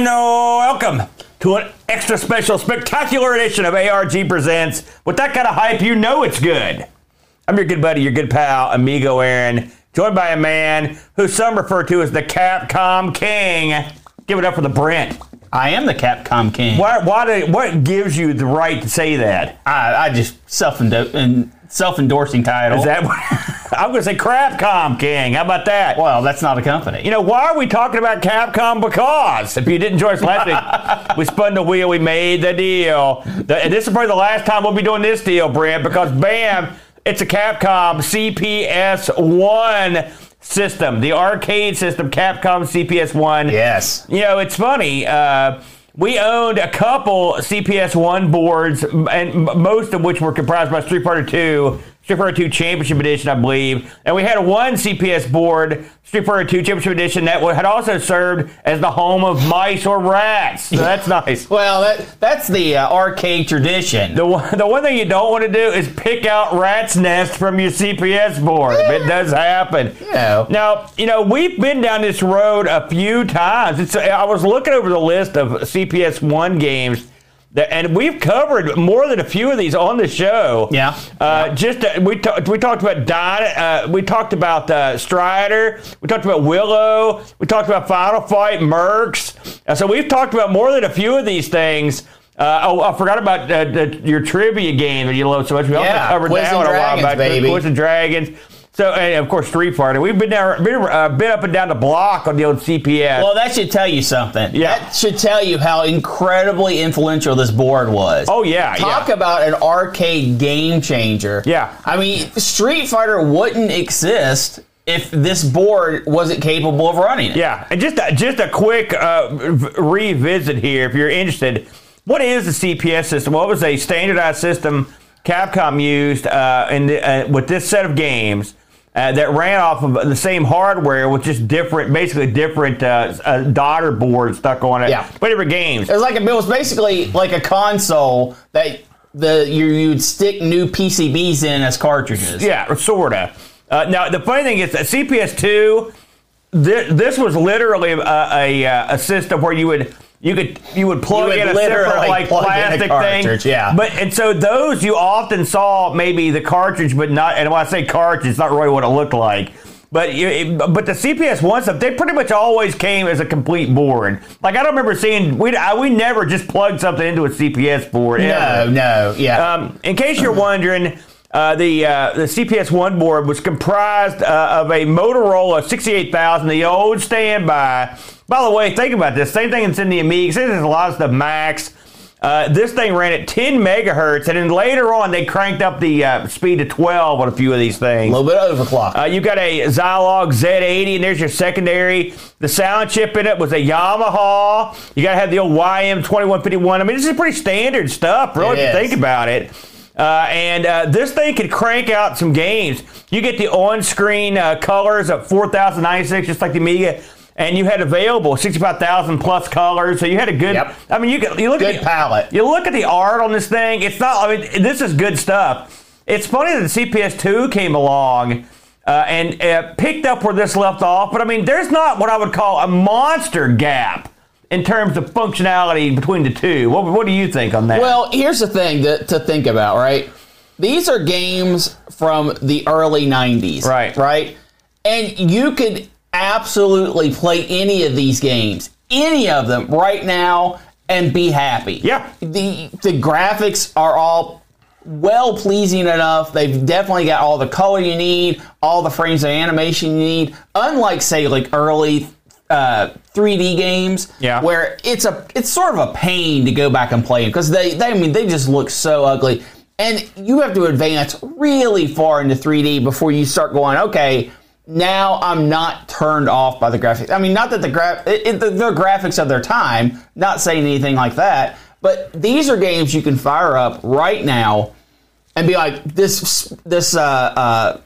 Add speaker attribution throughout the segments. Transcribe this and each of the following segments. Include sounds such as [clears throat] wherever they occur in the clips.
Speaker 1: and uh, welcome to an extra special, spectacular edition of ARG Presents. With that kind of hype, you know it's good. I'm your good buddy, your good pal, Amigo Aaron, joined by a man who some refer to as the Capcom King. Give it up for the Brent.
Speaker 2: I am the Capcom King.
Speaker 1: Why, why do, what gives you the right to say that?
Speaker 2: I, I just self and self endorsing title.
Speaker 1: Is that what? I'm going to say Crapcom King. How about that?
Speaker 2: well, that's not a company.
Speaker 1: You know, why are we talking about Capcom? Because if you didn't join us last week, we spun the wheel, we made the deal. The- and this is probably the last time we'll be doing this deal, Brent, because bam, it's a Capcom CPS 1 system, the arcade system, Capcom CPS 1.
Speaker 2: yes.
Speaker 1: You know, it's funny. Uh, we owned a couple CPS one boards, and most of which were comprised by Street Fighter Two, Street Fighter Two Championship Edition, I believe. And we had one CPS board, Street Fighter Two Championship Edition, that had also served as the home of mice or rats. So that's [laughs] nice.
Speaker 2: Well, that, that's the uh, arcade tradition.
Speaker 1: The one, the one thing you don't want to do is pick out rat's nest from your CPS board. It does happen.
Speaker 2: know.
Speaker 1: Now, you know, we've been down this road a few times. It's, I was looking over the list of CPS 1 games, and we've covered more than a few of these on the show.
Speaker 2: Yeah.
Speaker 1: Uh, Just uh, we talked we talked about Dyna, uh, we talked about uh, Strider, we talked about Willow, we talked about Final Fight, Mercs. Uh, so we've talked about more than a few of these things. Uh, oh, I forgot about uh, the, your trivia game that you love so much. We also covered
Speaker 2: Quiz
Speaker 1: that one a while back.
Speaker 2: baby.
Speaker 1: Quiz and Dragons. So, and of course, Street Fighter. We've been down, been, uh, been up and down the block on the old CPS.
Speaker 2: Well, that should tell you something.
Speaker 1: Yeah.
Speaker 2: That should tell you how incredibly influential this board was.
Speaker 1: oh yeah,
Speaker 2: Talk
Speaker 1: yeah.
Speaker 2: about an arcade game changer.
Speaker 1: Yeah.
Speaker 2: I mean, Street Fighter wouldn't exist if this board wasn't capable of running it.
Speaker 1: Yeah, and just a, just a quick uh, v- revisit here, if you're interested. What is the CPS system? What was a standardized system Capcom used uh, in the, uh, with this set of games uh, that ran off of the same hardware with just different, basically different uh, uh, daughter boards stuck on it,
Speaker 2: Yeah.
Speaker 1: but different games.
Speaker 2: It was like a, it was basically like a console that the you, you'd stick new PCBs in as cartridges.
Speaker 1: Yeah, sorta. Uh, now the funny thing is that CPS two, thi- this was literally a, a, a system where you would you could you would plug
Speaker 2: You would
Speaker 1: in a separate like
Speaker 2: plug in a
Speaker 1: plastic
Speaker 2: cartridge,
Speaker 1: thing.
Speaker 2: yeah.
Speaker 1: But and so those you often saw maybe the cartridge, but not. And when I say cartridge, it's not really what it looked like. But you, it- but the CPS one stuff, they pretty much always came as a complete board. Like I don't remember seeing we I, we never just plugged something into a CPS board.
Speaker 2: No,
Speaker 1: ever.
Speaker 2: no, yeah.
Speaker 1: Um, in case you're wondering, uh, the uh, the CPS one board was comprised uh, of a Motorola 68000, the old standby. By the way, think about this. Same thing that's in the Amiga. Say There's a lot of stuff Max. Uh, this thing ran at 10 megahertz, and then later on they cranked up the uh, speed to 12 on a few of these things.
Speaker 2: a little bit of overclock.
Speaker 1: Uh, you got a Zilog Z80, and there's your secondary. The sound chip in it was a Yamaha. You got to have the old YM2151. I mean, this is pretty standard stuff, really, if you think about it. Uh, and uh, this thing could crank out some games. You get the on-screen uh, colors of 4096, just like the Amiga. And you had available 65,000 plus colors, so you had a good.
Speaker 2: Yep.
Speaker 1: I mean, you could, you look
Speaker 2: Good
Speaker 1: at the,
Speaker 2: palette.
Speaker 1: You look at the art on this thing. It's not. I mean, this is good stuff. It's funny that the CPS2 came along uh, and uh, picked up where this left off, but I mean, there's not what I would call a monster gap in terms of functionality between the two. What, what do you think on that?
Speaker 2: Well, here's the thing to, to think about, right? These are games from the early 90s.
Speaker 1: Right.
Speaker 2: Right? And you could absolutely play any of these games, any of them right now, and be happy.
Speaker 1: Yeah.
Speaker 2: The, the graphics are all well pleasing enough. They've definitely got all the color you need, all the frames of animation you need. Unlike, say, like early uh, 3D games,
Speaker 1: Yeah.
Speaker 2: where it's a it's sort of a pain to go back and play them because they, they I mean they just look so ugly, and you have to advance really far into 3D before you start going okay. Now I'm not turned off by the graphics. I mean, not that the gra- it, it, the, the graphics of their time. Not saying anything like that, but these are games you can fire up right now and be like, this this uh, uh,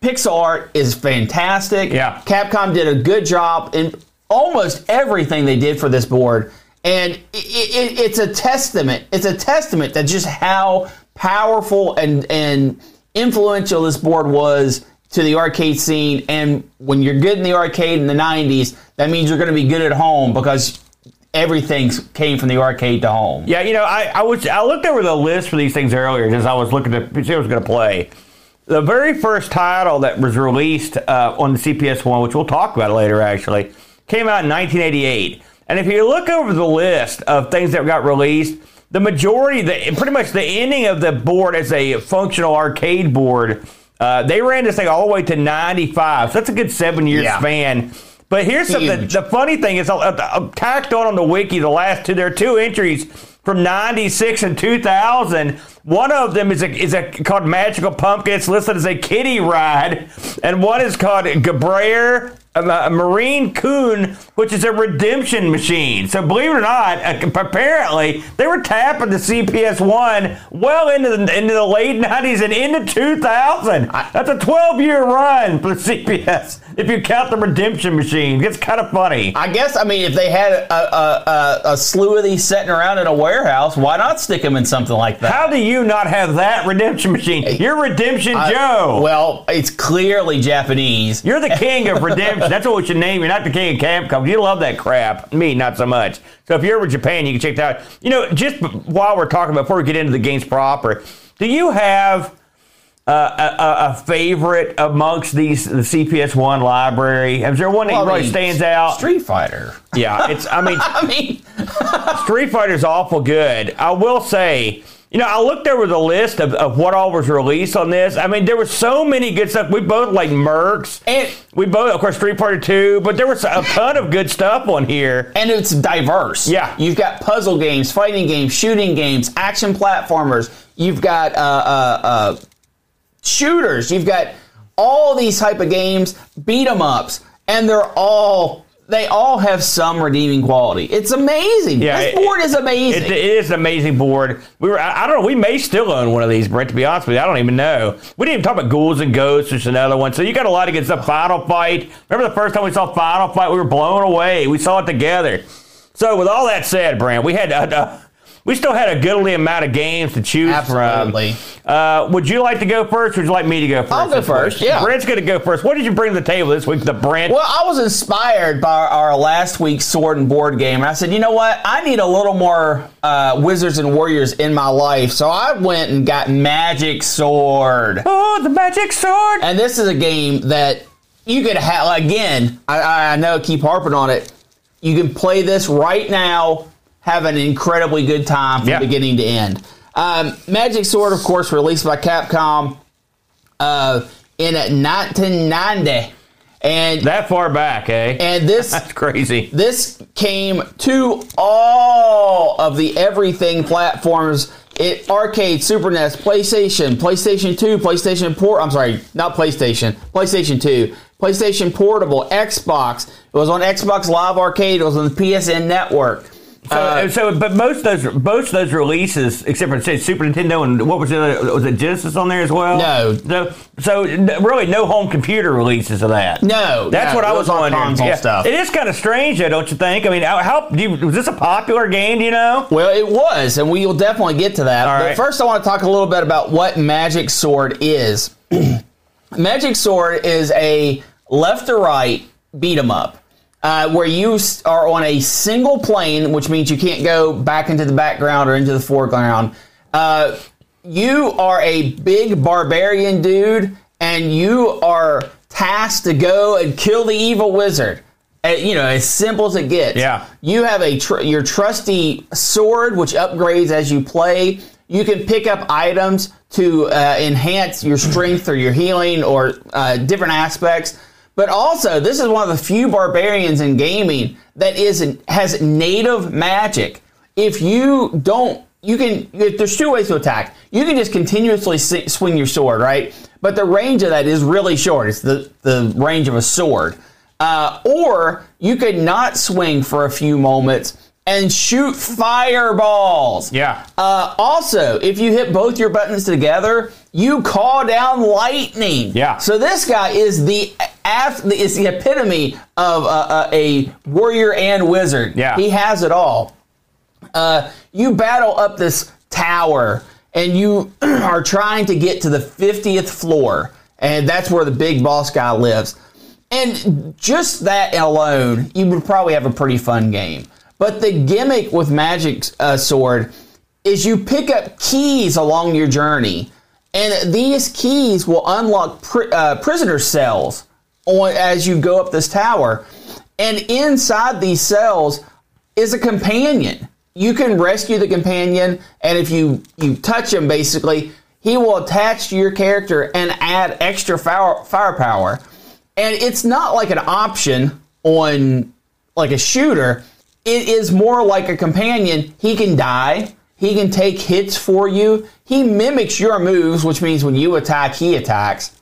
Speaker 2: pixel art is fantastic.
Speaker 1: Yeah.
Speaker 2: Capcom did a good job in almost everything they did for this board, and it, it, it's a testament. It's a testament to just how powerful and and influential this board was to the arcade scene. And when you're good in the arcade in the '90s, that means you're going to be good at home because everything came from the arcade to home.
Speaker 1: Yeah, you know, I, I was I looked over the list for these things earlier as I was looking to see what I was going to play. The very first title that was released uh, on the CPS one, which we'll talk about later, actually, came out in 1988. And if you look over the list of things that got released, the majority, the pretty much the ending of the board as a functional arcade board, uh, they ran this thing all the way to 95. So that's a good seven year
Speaker 2: Yeah.
Speaker 1: span. But here's something. The funny thing is, uh, uh, tacked on on the wiki, the last two, there are two entries from 96 and 2000. One of them is a, is a called Magical Pumpkin. It's listed as a kiddie ride. And one is called Gabrayer uh, Marine Coon, which is a redemption machine. So believe it or not, uh, apparently they were tapping the CPS one well into the, into the late 90s and into 2000. That's a 12 year run for the CPS if you count the redemption machine. It's kind of funny.
Speaker 2: I guess I mean if they had a, a, a, a slew of these sitting around in a warehouse, why not stick them in something like that?
Speaker 1: How do you not have that redemption machine? You're Redemption Joe.
Speaker 2: Well, it's clearly Japanese.
Speaker 1: You're the king of [laughs] redemption. That's what we should name You're Not the king of Capcom. You love that crap. Me, not so much. So if you're over Japan, you can check that out. You know, just while we're talking before we get into the games proper, do you have uh, a, a, favorite amongst these the CPS one library? Is there one that
Speaker 2: Well, I
Speaker 1: really
Speaker 2: mean,
Speaker 1: stands out?
Speaker 2: Street Fighter.
Speaker 1: yeah, it's. I mean, [laughs]
Speaker 2: I mean, [laughs]
Speaker 1: Street Fighter's awful good. I will say, you know, I looked over the list of, of what all was released on this. I mean, there was so many good stuff. We both like Mercs.
Speaker 2: and
Speaker 1: We both, of course, Street Fighter 2, but there was a ton of good stuff on here.
Speaker 2: and it's diverse.
Speaker 1: Yeah.
Speaker 2: you've got puzzle games, fighting games, shooting games, action platformers. You've got uh, uh, uh, shooters. You've got all these type of games, beat 'em ups, and they're all they all have some redeeming quality. It's amazing.
Speaker 1: Yeah,
Speaker 2: this
Speaker 1: it-
Speaker 2: board is amazing.
Speaker 1: It, it is an amazing board. We were, I, I don't know, we may still own one of these, Brent, to be honest with you. I don't even know. We didn't even talk about Ghouls and Ghosts, which is another one. So you got a lot of good stuff. Final Fight. Remember the first time we saw Final Fight? We were blown away. We saw it together. So with all that said, Brent, we had uh, uh, we still had a goodly amount of games to choose
Speaker 2: Absolutely.
Speaker 1: from. Uh, would you like to go first, or would you like me to go 1st
Speaker 2: I'll go first, yeah.
Speaker 1: Brent's going to go first. What did you bring to the table this week, the Brent?
Speaker 2: Well, I was inspired by our last week's sword and board game, and I said, you know what? I need a little more uh, wizards and warriors in my life, so I went and got Magic Sword.
Speaker 1: Oh, the magic sword!
Speaker 2: And this is a game that you could have again. I, I know, I keep harping on it. You can play this right now, have an incredibly good time from
Speaker 1: Yeah.
Speaker 2: beginning to end. Um, Magic Sword, of course, released by Capcom uh, in 1990, and
Speaker 1: That far back, eh?
Speaker 2: and this [laughs]
Speaker 1: That's crazy.
Speaker 2: this came to all of the everything platforms. It arcade, Super NES, PlayStation, PlayStation 2, PlayStation Port. I'm sorry, not PlayStation, PlayStation 2, PlayStation Portable, Xbox. It was on Xbox Live Arcade. It was on the PSN Network.
Speaker 1: So,
Speaker 2: Uh,
Speaker 1: so, but most of those, most of those releases, except for say Super Nintendo and what was the other, was it Genesis on there as well?
Speaker 2: No.
Speaker 1: So, so really, no home computer releases of that.
Speaker 2: No,
Speaker 1: that's
Speaker 2: no,
Speaker 1: what I was
Speaker 2: was on
Speaker 1: wondering.
Speaker 2: console stuff.
Speaker 1: It is kind of strange, though, don't you think? I mean, how, how do you, was this a popular game? Do you know?
Speaker 2: Well, it was, and we will definitely get to that.
Speaker 1: All
Speaker 2: but
Speaker 1: right.
Speaker 2: first, I want to talk a little bit about what Magic Sword is. [clears throat] Magic Sword is a left to right beat 'em up. Uh, where you are on a single plane, which means you can't go back into the background or into the foreground. Uh, you are a big barbarian dude, and you are tasked to go and kill the evil wizard. Uh, you know, as simple as it gets.
Speaker 1: Yeah.
Speaker 2: You have a tr- your trusty sword, which upgrades as you play. You can pick up items to uh, enhance your strength or your healing or uh, different aspects. But also, this is one of the few barbarians in gaming that is has native magic. If you don't, you can. There's two ways to attack. You can just continuously swing your sword, right? But the range of that is really short. It's the the range of a sword. Uh, or you could not swing for a few moments and shoot fireballs.
Speaker 1: Yeah.
Speaker 2: Uh, also, if you hit both your buttons together, you call down lightning.
Speaker 1: Yeah.
Speaker 2: So this guy is the af- is the epitome of uh, uh, a warrior and wizard.
Speaker 1: Yeah.
Speaker 2: He has it all. Uh, you battle up this tower, and you [clears throat] are trying to get to the fiftieth floor, and that's where the big boss guy lives. And just that alone, you would probably have a pretty fun game. But the gimmick with Magic uh, Sword is you pick up keys along your journey, and these keys will unlock pri- uh, prisoner cells on, as you go up this tower. And inside these cells is a companion. You can rescue the companion, and if you, you touch him, basically, he will attach to your character and add extra fire, firepower. And it's not like an option on like a shooter. It is more like a companion. He can die. He can take hits for you. He mimics your moves, which means when you attack, he attacks.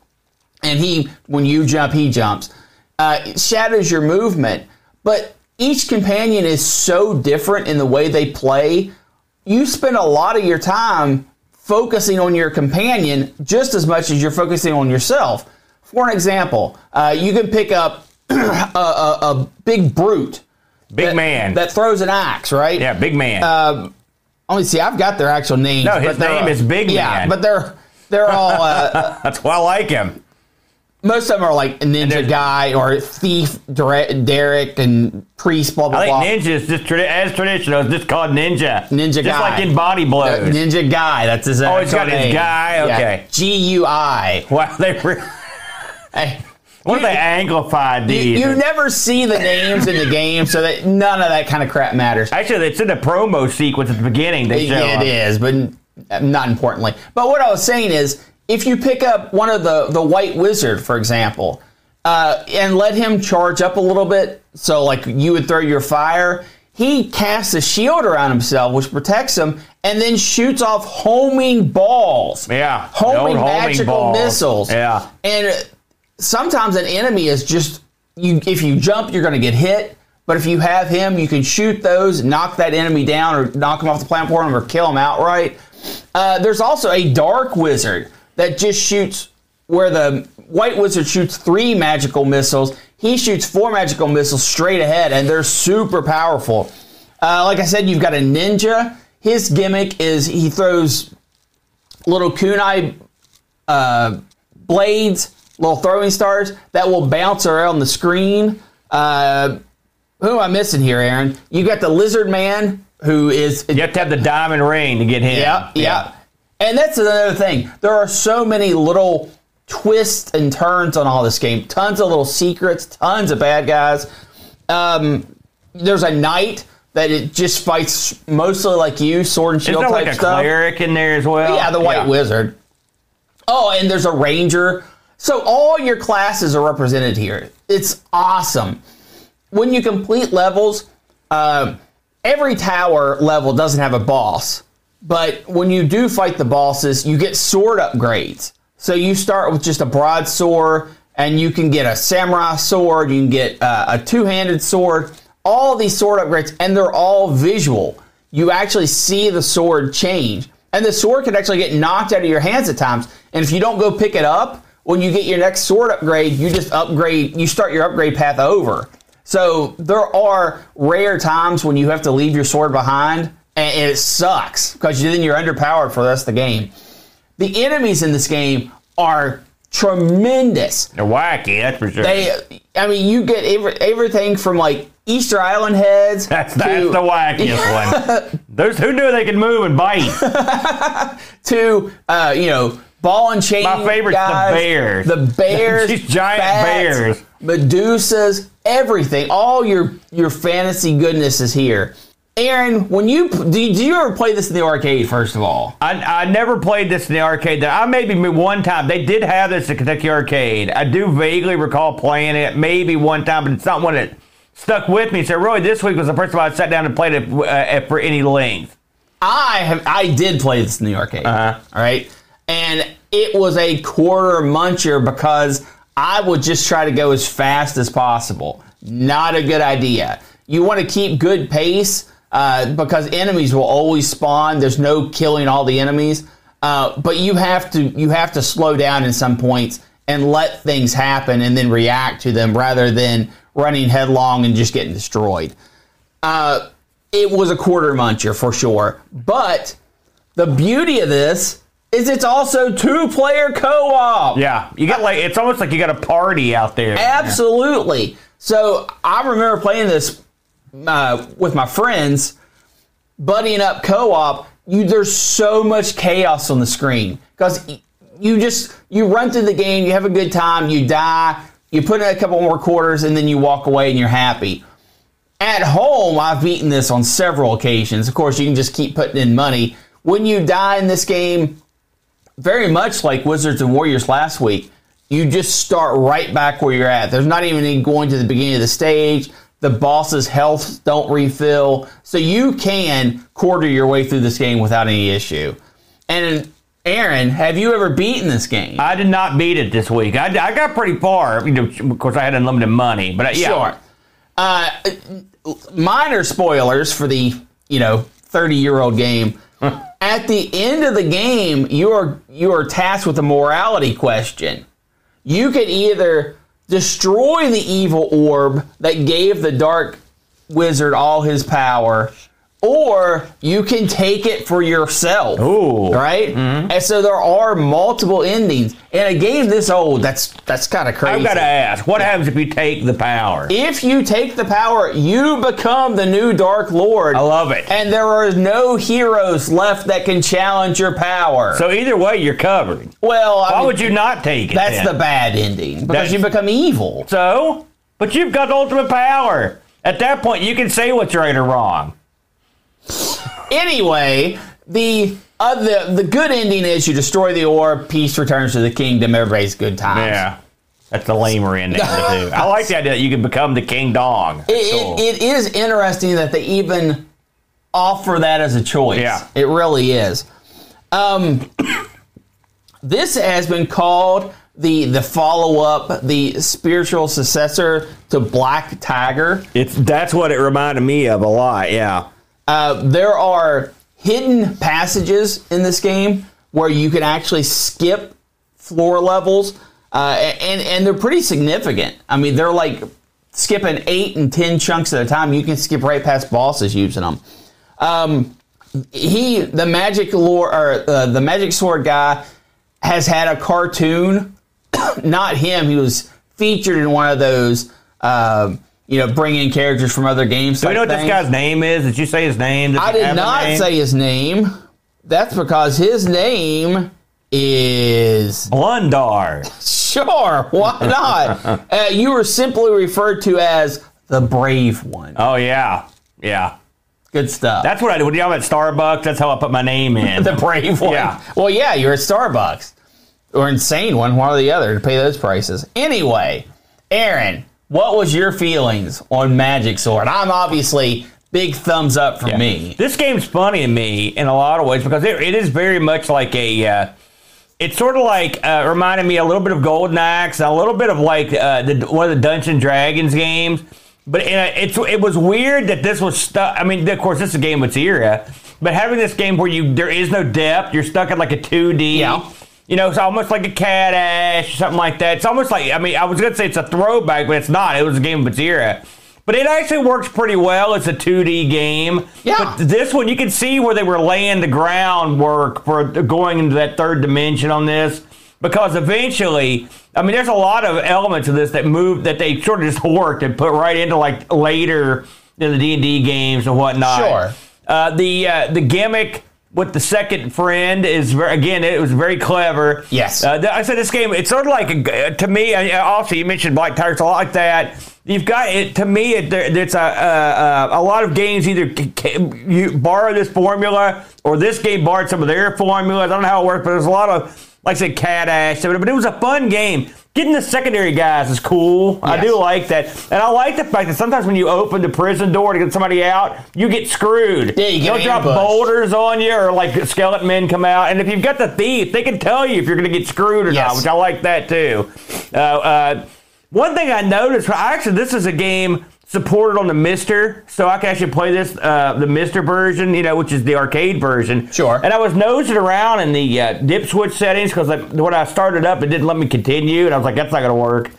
Speaker 2: And he, when you jump, he jumps. Uh, it shadows your movement. But each companion is so different in the way they play. You spend a lot of your time focusing on your companion just as much as you're focusing on yourself. For an example, uh, you can pick up [clears throat] a, a, a, big brute.
Speaker 1: Big
Speaker 2: that,
Speaker 1: man.
Speaker 2: That throws an axe, right?
Speaker 1: Yeah, big man.
Speaker 2: Um, let me see. I've got their actual names.
Speaker 1: No, his name is Big
Speaker 2: yeah,
Speaker 1: Man.
Speaker 2: but they're they're all uh, [laughs]
Speaker 1: That's why I like him.
Speaker 2: Most of them are like ninja guy or thief Dere- Derek and priest blah blah
Speaker 1: I
Speaker 2: blah.
Speaker 1: think ninja is just tradi- as traditional. It's just called ninja.
Speaker 2: Ninja Guy.
Speaker 1: just like in body
Speaker 2: Uh,
Speaker 1: blows.
Speaker 2: ninja guy. That's his.
Speaker 1: Oh, he's got his
Speaker 2: name.
Speaker 1: guy? Okay.
Speaker 2: G U I.
Speaker 1: wow, they re-
Speaker 2: Hey,
Speaker 1: what if
Speaker 2: you-
Speaker 1: they anglified
Speaker 2: You,
Speaker 1: these?
Speaker 2: you never see the names in the game, so that none of that kind of crap matters.
Speaker 1: Actually, it's in the promo sequence at the beginning. They show
Speaker 2: Yeah,
Speaker 1: up.
Speaker 2: it is, but n- not importantly. But what I was saying is, if you pick up one of the the White Wizard, for example, uh, and let him charge up a little bit, so like you would throw your fire, he casts a shield around himself, which protects him, and then shoots off homing balls.
Speaker 1: Yeah,
Speaker 2: homing magical missiles.
Speaker 1: Yeah.
Speaker 2: and sometimes an enemy is just you. If you jump, you're going to get hit. But if you have him, you can shoot those, knock that enemy down, or knock him off the platform, or kill him outright. Uh, there's also a dark wizard that just shoots where the white wizard shoots three magical missiles. He shoots four magical missiles straight ahead, and they're super powerful. Uh, like I said, you've got a ninja. His gimmick is he throws little kunai uh, blades, little throwing stars that will bounce around the screen. Uh, who am I missing here, Aaron? You got the lizard man who is
Speaker 1: You have to have the diamond ring to get him.
Speaker 2: yeah, yeah. And that's another thing. There are so many little twists and turns on all this game. Tons of little secrets, tons of bad guys. Um, there's a knight that it just fights mostly like you, sword and
Speaker 1: shield
Speaker 2: shield
Speaker 1: there
Speaker 2: type
Speaker 1: like a
Speaker 2: stuff.
Speaker 1: cleric in there as well?
Speaker 2: Yeah, the White Wizard. Oh, and there's a Ranger. So all your classes are represented here. It's awesome. When you complete levels, uh, every tower level doesn't have a boss. But when you do fight the bosses, you get sword upgrades. So you start with just a broadsword, and you can get a samurai sword, you can get uh, a two handed sword, all these sword upgrades, and they're all visual. You actually see the sword change. And the sword can actually get knocked out of your hands at times. And if you don't go pick it up, when you get your next sword upgrade, you just upgrade, you start your upgrade path over. So there are rare times when you have to leave your sword behind, and it sucks because then you're underpowered for the rest of the game. The enemies in this game are tremendous.
Speaker 1: They're wacky, that's for sure.
Speaker 2: They, I mean, you get every, everything from like Easter Island heads. [laughs]
Speaker 1: that's
Speaker 2: to,
Speaker 1: that's the wackiest [laughs] one. Those who knew they could move and bite. [laughs]
Speaker 2: to uh, you know ball and chain.
Speaker 1: My favorite's the bears.
Speaker 2: The bears.
Speaker 1: These giant
Speaker 2: bats,
Speaker 1: bears.
Speaker 2: Medusas. Everything. All your your fantasy goodness is here. Aaron, when you do, you, do you ever play this in the arcade? First of all,
Speaker 1: I, I never played this in the arcade. I maybe one time they did have this at Kentucky Arcade. I do vaguely recall playing it maybe one time, but it's not one that stuck with me. So really, this week was the first time I sat down and played it uh, for any length.
Speaker 2: I have I did play this in the arcade.
Speaker 1: Uh-huh.
Speaker 2: all right, and it was a quarter muncher because I would just try to go as fast as possible. Not a good idea. You want to keep good pace uh, because enemies will always spawn. There's no killing all the enemies, uh, but you have to you have to slow down in some points and let things happen and then react to them rather than running headlong and just getting destroyed uh, it was a quarter muncher for sure. But the beauty of this is it's also two player co op.
Speaker 1: Yeah, you got like it's almost like you got a party out there.
Speaker 2: Absolutely. So I remember playing this uh, with my friends, buddying up co-op, you there's so much chaos on the screen because you just you run through the game, you have a good time, you die, you put in a couple more quarters, and then you walk away and you're happy. At home, I've beaten this on several occasions. Of course, you can just keep putting in money. When you die in this game, very much like Wizards and Warriors last week, you just start right back where you're at. There's not even going to the beginning of the stage. The boss's health don't refill. So you can quarter your way through this game without any issue. And Aaron, have you ever beaten this game?
Speaker 1: I did not beat it this week. I, I got pretty far. You know, of course, I had unlimited money, but uh, yeah.
Speaker 2: Sure. Uh, minor spoilers for the you know 30 year old game. [laughs] At the end of the game, you are you are tasked with a morality question. You could either destroy the evil orb that gave the dark wizard all his power, or you can take it for yourself.
Speaker 1: Ooh.
Speaker 2: Right? Mm-hmm. And so there are multiple endings. In a game this old, that's that's kind of crazy.
Speaker 1: I've got to ask, what happens if you take the power?
Speaker 2: If you take the power, you become the new Dark Lord.
Speaker 1: I love it.
Speaker 2: And there are no heroes left that can challenge your power.
Speaker 1: So either way, you're covered.
Speaker 2: well, I
Speaker 1: Why
Speaker 2: mean,
Speaker 1: would you not take it?
Speaker 2: that's
Speaker 1: then?
Speaker 2: the bad ending because
Speaker 1: That's-
Speaker 2: you become evil.
Speaker 1: So, but you've got ultimate power. At that point, you can say what's right or wrong.
Speaker 2: Anyway, the uh, the the good ending is you destroy the orb, peace returns to the kingdom, everybody's good times.
Speaker 1: Yeah. That's the lamer ending two. [laughs] I like the idea that you can become the King Dong.
Speaker 2: It,
Speaker 1: cool.
Speaker 2: it, it is interesting that they even offer that as a choice.
Speaker 1: Yeah.
Speaker 2: It really is. Um, this has been called the the follow up, the spiritual successor to Black Tiger.
Speaker 1: It's that's what it reminded me of a lot. Yeah.
Speaker 2: Uh, there are hidden passages in this game where you can actually skip floor levels, uh, and and they're pretty significant. I mean, they're like skipping eight and ten chunks at a time. You can skip right past bosses using them. Um, he, the magic lore or uh, the magic sword guy, has had a cartoon. [coughs] Not him. He was featured in one of those. Um, you know, bring in characters from other games.
Speaker 1: Do we know what
Speaker 2: type
Speaker 1: this guy's name is? Did you say his name? Does
Speaker 2: I did not say his name. That's because his name is
Speaker 1: Blundar. [laughs]
Speaker 2: sure. Why not? [laughs] uh, you were simply referred to as the brave one.
Speaker 1: Oh yeah, yeah.
Speaker 2: Good stuff.
Speaker 1: That's what I do. When I'm at Starbucks, that's how I put my name [laughs] in.
Speaker 2: the brave one.
Speaker 1: Yeah.
Speaker 2: Well, yeah, you're at Starbucks or insane one, one or the other, to pay those prices. Anyway, Aaron, what was your feelings on Magic Sword? I'm obviously big thumbs up for me.
Speaker 1: This game's funny to me in a lot of ways because it, it is very much like a. Uh, it's sort of like uh, reminded me a little bit of Golden Axe, a little bit of like uh, the, one of the Dungeons Dragons games. But in a, it's it was weird that this was stuck. I mean, of course, this is a game its era, but having this game where you there is no depth, you're stuck in like a 2D.
Speaker 2: Yeah.
Speaker 1: You know, it's almost like a Cadash, something like that. It's almost like I mean, I was gonna say it's a throwback, but it's not. It was a game of its era. But it actually works pretty well. It's a 2D game.
Speaker 2: Yeah.
Speaker 1: But this one, you can see where they were laying the groundwork for going into that third dimension on this. Because eventually, I mean, there's a lot of elements of this that move that they sort of just worked and put right into like later in the D and D games and whatnot.
Speaker 2: Sure.
Speaker 1: Uh, the uh, the gimmick with the second friend is very, again it was very clever.
Speaker 2: Yes.
Speaker 1: Uh, th- I said this game. It's sort of like a, to me. uh, Also, you mentioned Black Tiger, it's a lot like that. You've got it to me. It, there, it's a, a, a a lot of games either you borrow this formula or this game borrowed some of their formulas. I don't know how it works, but there's a lot of like I said, Cadash. But it was a fun game. Getting the secondary guys is cool. I do like that, and I like the fact that sometimes when you open the prison door to get somebody out, you get screwed.
Speaker 2: Yeah, you get
Speaker 1: They'll drop boulders on you, or like skeleton men come out. And if you've got the thief, they can tell you if you're going to get screwed or
Speaker 2: Yes.
Speaker 1: not, which I like that too. Uh, uh, one thing I noticed, actually, this is a game supported on the MiSTer, so I can actually play this uh, the MiSTer version, you know, which is the arcade version.
Speaker 2: Sure.
Speaker 1: And I was nosing around in the uh, dip switch settings because like, when I started up, it didn't let me continue, and I was like, that's not going to work.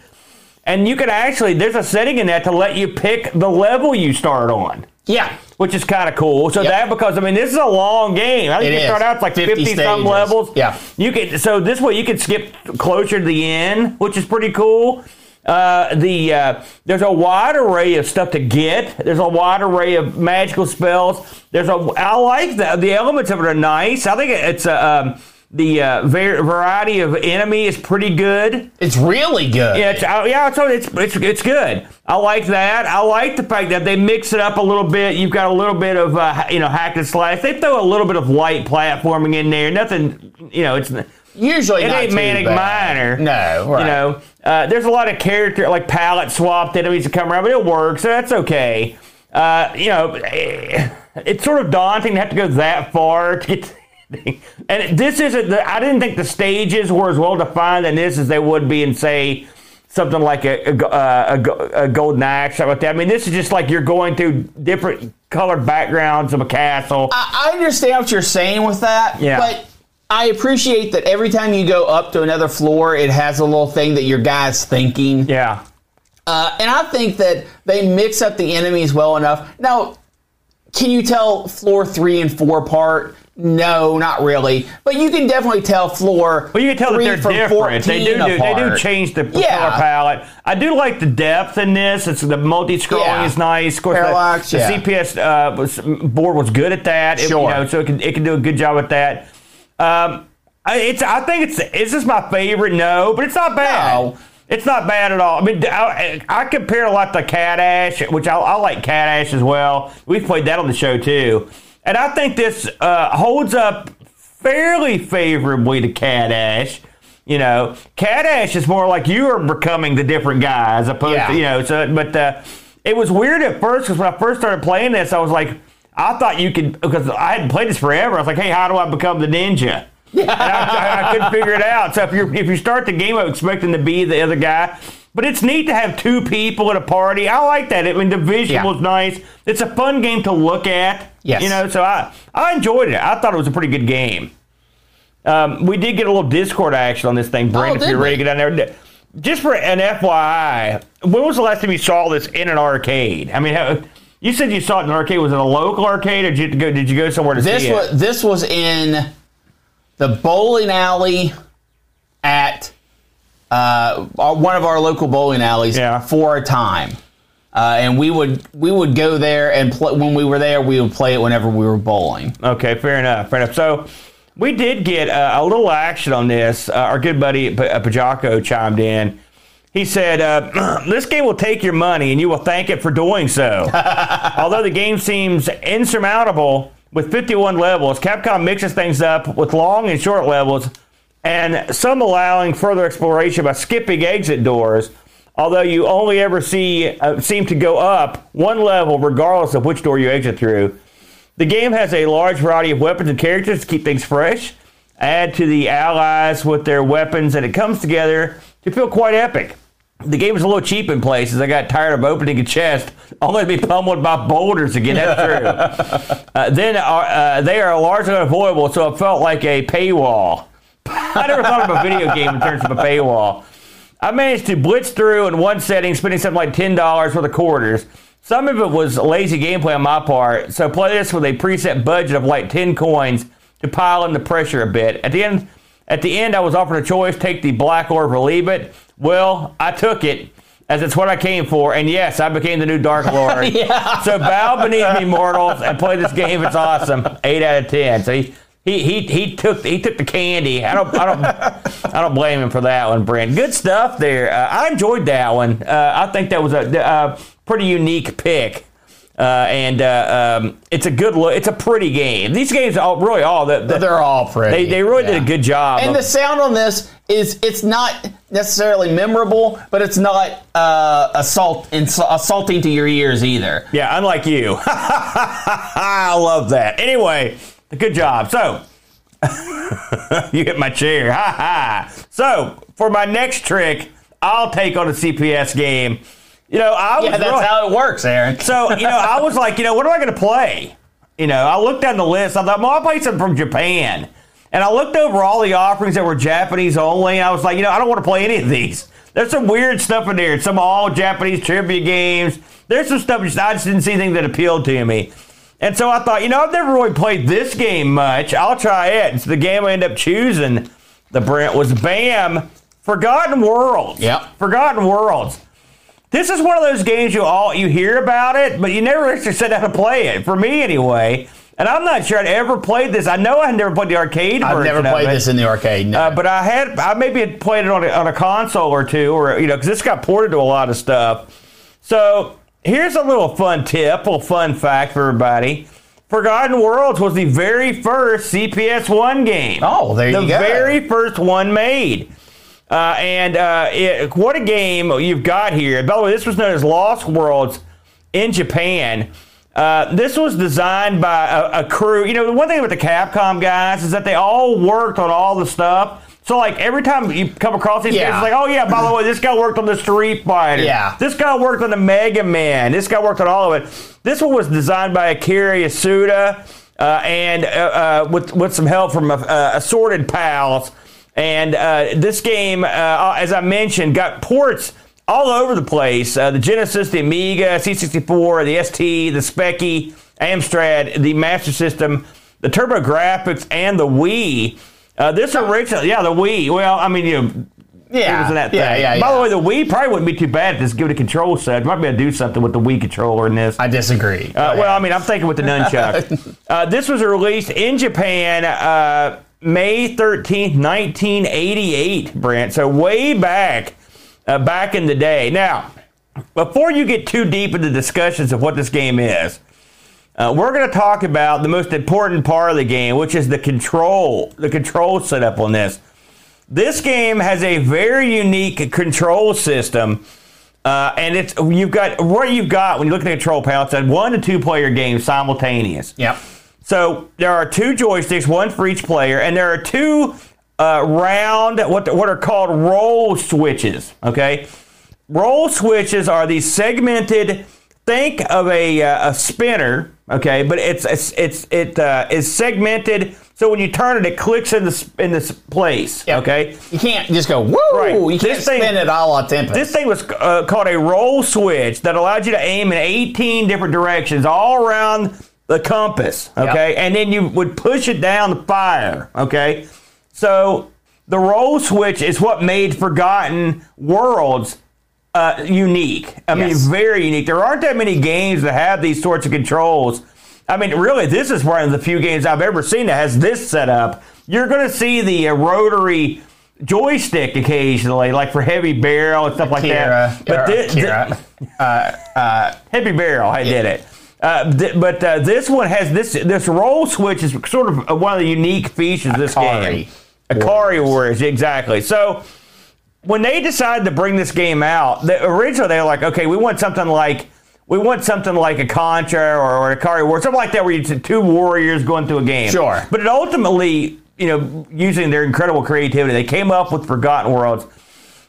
Speaker 1: And you can actually, there's a setting in that to let you pick the level you start on
Speaker 2: Yeah.
Speaker 1: which is kind of cool. So
Speaker 2: Yep.
Speaker 1: that because I mean this is a long game. I think
Speaker 2: It
Speaker 1: you start out it's like
Speaker 2: 50
Speaker 1: fifty some levels.
Speaker 2: Yeah.
Speaker 1: You can so this way you can skip closer to the end, which is pretty cool. Uh, the uh, there's a wide array of stuff to get. There's a wide array of magical spells. There's a I like the the elements of it are nice. I think it's a. Um, the uh, var- variety of enemy is pretty good.
Speaker 2: It's really good.
Speaker 1: Yeah, it's, uh, yeah, it's, it's it's it's good. I like that. I like the fact that they mix it up a little bit. You've got a little bit of uh, you know hack and slash. They throw a little bit of light platforming in there. Nothing, you know. It's
Speaker 2: Usually,
Speaker 1: it ain't manic
Speaker 2: bad.
Speaker 1: minor.
Speaker 2: No, right.
Speaker 1: You know, uh, there's a lot of character like palette swapped enemies that come around, but it works. So that's okay. Uh, you know, eh, it's sort of daunting to have to go that far to get. [laughs] And this isn't. The, I didn't think the stages were as well defined in this as they would be in say something like a, a, a, a golden axe, something like that. I mean, this is just like you're going through different colored backgrounds of a castle.
Speaker 2: I I understand what you're saying with that,
Speaker 1: Yeah.
Speaker 2: but I appreciate that every time you go up to another floor, it has a little thing that your guy's thinking.
Speaker 1: yeah.
Speaker 2: Uh, and I think that they mix up the enemies well enough. Now, can you tell floor three and four apart? No, not really. But you can definitely tell floor.
Speaker 1: Well, you can tell that they're different. They do, do they do change the
Speaker 2: Yeah.
Speaker 1: color palette. I do like the depth in this. It's the multi-scrolling
Speaker 2: Yeah.
Speaker 1: is nice. Of course, the-
Speaker 2: Parallax,
Speaker 1: the,
Speaker 2: yeah.
Speaker 1: CPS uh, was, board was good at that. It-
Speaker 2: Sure.
Speaker 1: you know, so it can it can do a good job with that. Um, I- it's I think it's is this my favorite? No, but it's not bad.
Speaker 2: No.
Speaker 1: It's not bad at all. I mean, I, I compare a lot to Cadash, which I, I like Cadash as well. We've played that on the show too, and I think this uh, holds up fairly favorably to Cadash. You know, Cadash is more like you are becoming the different guy as opposed
Speaker 2: Yeah.
Speaker 1: to you know. So, but uh, it was weird at first because when I first started playing this, I was like, I thought you could because I hadn't played this forever. I was like, hey, how do I become the ninja? And I, I, I couldn't figure it out. So if you if you start the game up expecting to be the other guy, but it's neat to have two people at a party. I like that. I mean, the visual
Speaker 2: Yeah.
Speaker 1: nice. It's a fun game to look at.
Speaker 2: Yes.
Speaker 1: You know, so I I enjoyed it. I thought it was a pretty good game. Um, we did get a little Discord action on this thing, Brent. if
Speaker 2: did
Speaker 1: you're ready to get down there. Just for an FYI, when was the last time you saw this in an arcade? I mean, how, you said you saw it in an arcade. Was it a local arcade, or did you go? Did you go somewhere to
Speaker 2: This
Speaker 1: see it?
Speaker 2: was this was in the bowling alley at uh, one of our local bowling alleys
Speaker 1: Yeah.
Speaker 2: for a time. Uh, and we would we would go there and play, when we were there we would play it whenever we were bowling.
Speaker 1: Okay, fair enough. Fair enough. So we did get uh, a little action on this. Uh, our good buddy P- uh, Pajako chimed in. He said, uh, [clears throat] "This game will take your money, and you will thank it for doing so." [laughs] Although the game seems insurmountable with 51 levels, Capcom mixes things up with long and short levels, and some allowing further exploration by skipping exit doors. Although you only ever see uh, seem to go up one level regardless of which door you exit through. The game has a large variety of weapons and characters to keep things fresh. Add to the allies with their weapons, and it comes together to feel quite epic. The game is a little cheap in places. I got tired of opening a chest, only to be pummeled by boulders again. That's true. [laughs] uh, then uh, uh, they are largely unavoidable, so it felt like a paywall. I never thought of a video game in terms of a paywall. I managed to blitz through in one setting, spending something like ten dollars for the quarters. Some of it was lazy gameplay on my part, so play this with a preset budget of like ten coins to pile in the pressure a bit. At the end, at the end, I was offered a choice: take the black orb or leave it. Well, I took it, as it's what I came for, and yes, I became the new Dark [laughs] Lord. So bow beneath me, mortals, and play this game. It's awesome. Eight out of ten. So he. He, he, he took he took the candy. I don't I don't I don't blame him for that one, Brent. Good stuff there. Uh, I enjoyed that one. Uh, I think that was a, a pretty unique pick, uh, and uh, um, it's a good look. It's a pretty game. These games all really all the, the-
Speaker 2: They're all pretty.
Speaker 1: they they really
Speaker 2: Yeah.
Speaker 1: did a good job.
Speaker 2: And
Speaker 1: of-
Speaker 2: the sound on this is it's not necessarily memorable, but it's not uh, assault ins- assaulting to your ears either.
Speaker 1: Yeah, unlike you. [laughs] I love that. Anyway, good job. So, [laughs] you hit my chair. Ha ha. So, for my next trick, I'll take on a CPS game. You know, I was
Speaker 2: Yeah, that's
Speaker 1: really-
Speaker 2: how it works, Aaron.
Speaker 1: so, you know, I was like, you know, what am I going to play? You know, I looked down the list. I thought, well, I'll play something from Japan. And I looked over all the offerings that were Japanese only. And I was like, you know, I don't want to play any of these. There's some weird stuff in there. Some all Japanese trivia games. There's some stuff just, I just didn't see anything that appealed to me. And so I thought, you know, I've never really played this game much. I'll try it. And so the game I ended up choosing, the Brent, was BAM Forgotten Worlds.
Speaker 2: Yep.
Speaker 1: Forgotten Worlds. This is one of those games you all you hear about it, but you never actually sit down to play it. For me, anyway. And I'm not sure I'd ever played this. I know I had never played the arcade
Speaker 2: I've never played this in the arcade. No.
Speaker 1: Uh, but I had, I maybe had played it on a, on a console or two, or you know, because this got ported to a lot of stuff. So here's a little fun tip, a little fun fact for everybody. Forgotten Worlds was the very first CPS one game.
Speaker 2: Oh, there
Speaker 1: the
Speaker 2: you go.
Speaker 1: The very first one made. Uh, and uh, it, what a game you've got here. By the way, this was known as Lost Worlds in Japan. Uh, this was designed by a, a crew. You know, the one thing with the Capcom guys is that they all worked on all the stuff. So, like, every time you come across these
Speaker 2: Yeah.
Speaker 1: games, it's like, oh, yeah, by the way, this guy worked on the Street Fighter.
Speaker 2: Yeah.
Speaker 1: This guy worked on the Mega Man. This guy worked on all of it. This one was designed by Akira Yasuda uh, and uh, uh, with, with some help from uh, assorted pals. And uh, this game, uh, as I mentioned, got ports all over the place. Uh, the Genesis, the Amiga, C64, the ST, the Speccy, Amstrad, the Master System, the TurboGrafx, and the Wii. Uh, this original, yeah, the Wii. Well, I mean, you know,
Speaker 2: yeah,
Speaker 1: thing.
Speaker 2: yeah, yeah,
Speaker 1: By
Speaker 2: yeah.
Speaker 1: the way, the Wii probably wouldn't be too bad if this give it a control set. Might be able to do something with the Wii controller in this.
Speaker 2: I disagree.
Speaker 1: Uh, well, I mean, I'm thinking with the nunchuck. [laughs] uh, this was released in Japan uh, May 13th, 1988, Brent. So way back, uh, back in the day. Now, before you get too deep into discussions of what this game is, uh, we're going to talk about the most important part of the game, which is the control, the control setup on this. This game has a very unique control system. Uh, and it's you've got what you've got when you look at the control panel. It's a one to two player game simultaneous.
Speaker 2: yep.
Speaker 1: So there are two joysticks, one for each player, and there are two uh, round what what are called roll switches. Okay, roll switches are these segmented. Think of a uh, a spinner. Okay, but it's it's, it's it uh, is segmented. So when you turn it, it clicks in this in this place.
Speaker 2: Yep.
Speaker 1: Okay.
Speaker 2: You can't just go woo.
Speaker 1: Right.
Speaker 2: You can't
Speaker 1: This thing-
Speaker 2: spin it a la Tempest.
Speaker 1: This thing was uh, called a roll switch that allowed you to aim in 18 different directions all around the compass. Okay, and then you would push it down the fire. Okay, so the roll switch is what made Forgotten Worlds uh, unique. I mean,
Speaker 2: Yes.
Speaker 1: very unique. There aren't that many games that have these sorts of controls. I mean, really, this is one of the few games I've ever seen that has this setup. You're going to see the uh, rotary joystick occasionally, like for heavy barrel and stuff like that. But
Speaker 2: or
Speaker 1: thi- thi-
Speaker 2: Kira.
Speaker 1: heavy barrel, I did it. Uh, th- but uh, this one has this this roll switch is sort of one of the unique features of this
Speaker 2: Ikari
Speaker 1: game. Ikari Warriors, exactly. So when they decided to bring this game out, the, originally they were like, okay, we want something like we want something like a Contra or, or a Ikari Warriors, something like that, where you see two warriors going through a game.
Speaker 2: Sure.
Speaker 1: But it ultimately, you know, using their incredible creativity, they came up with Forgotten Worlds,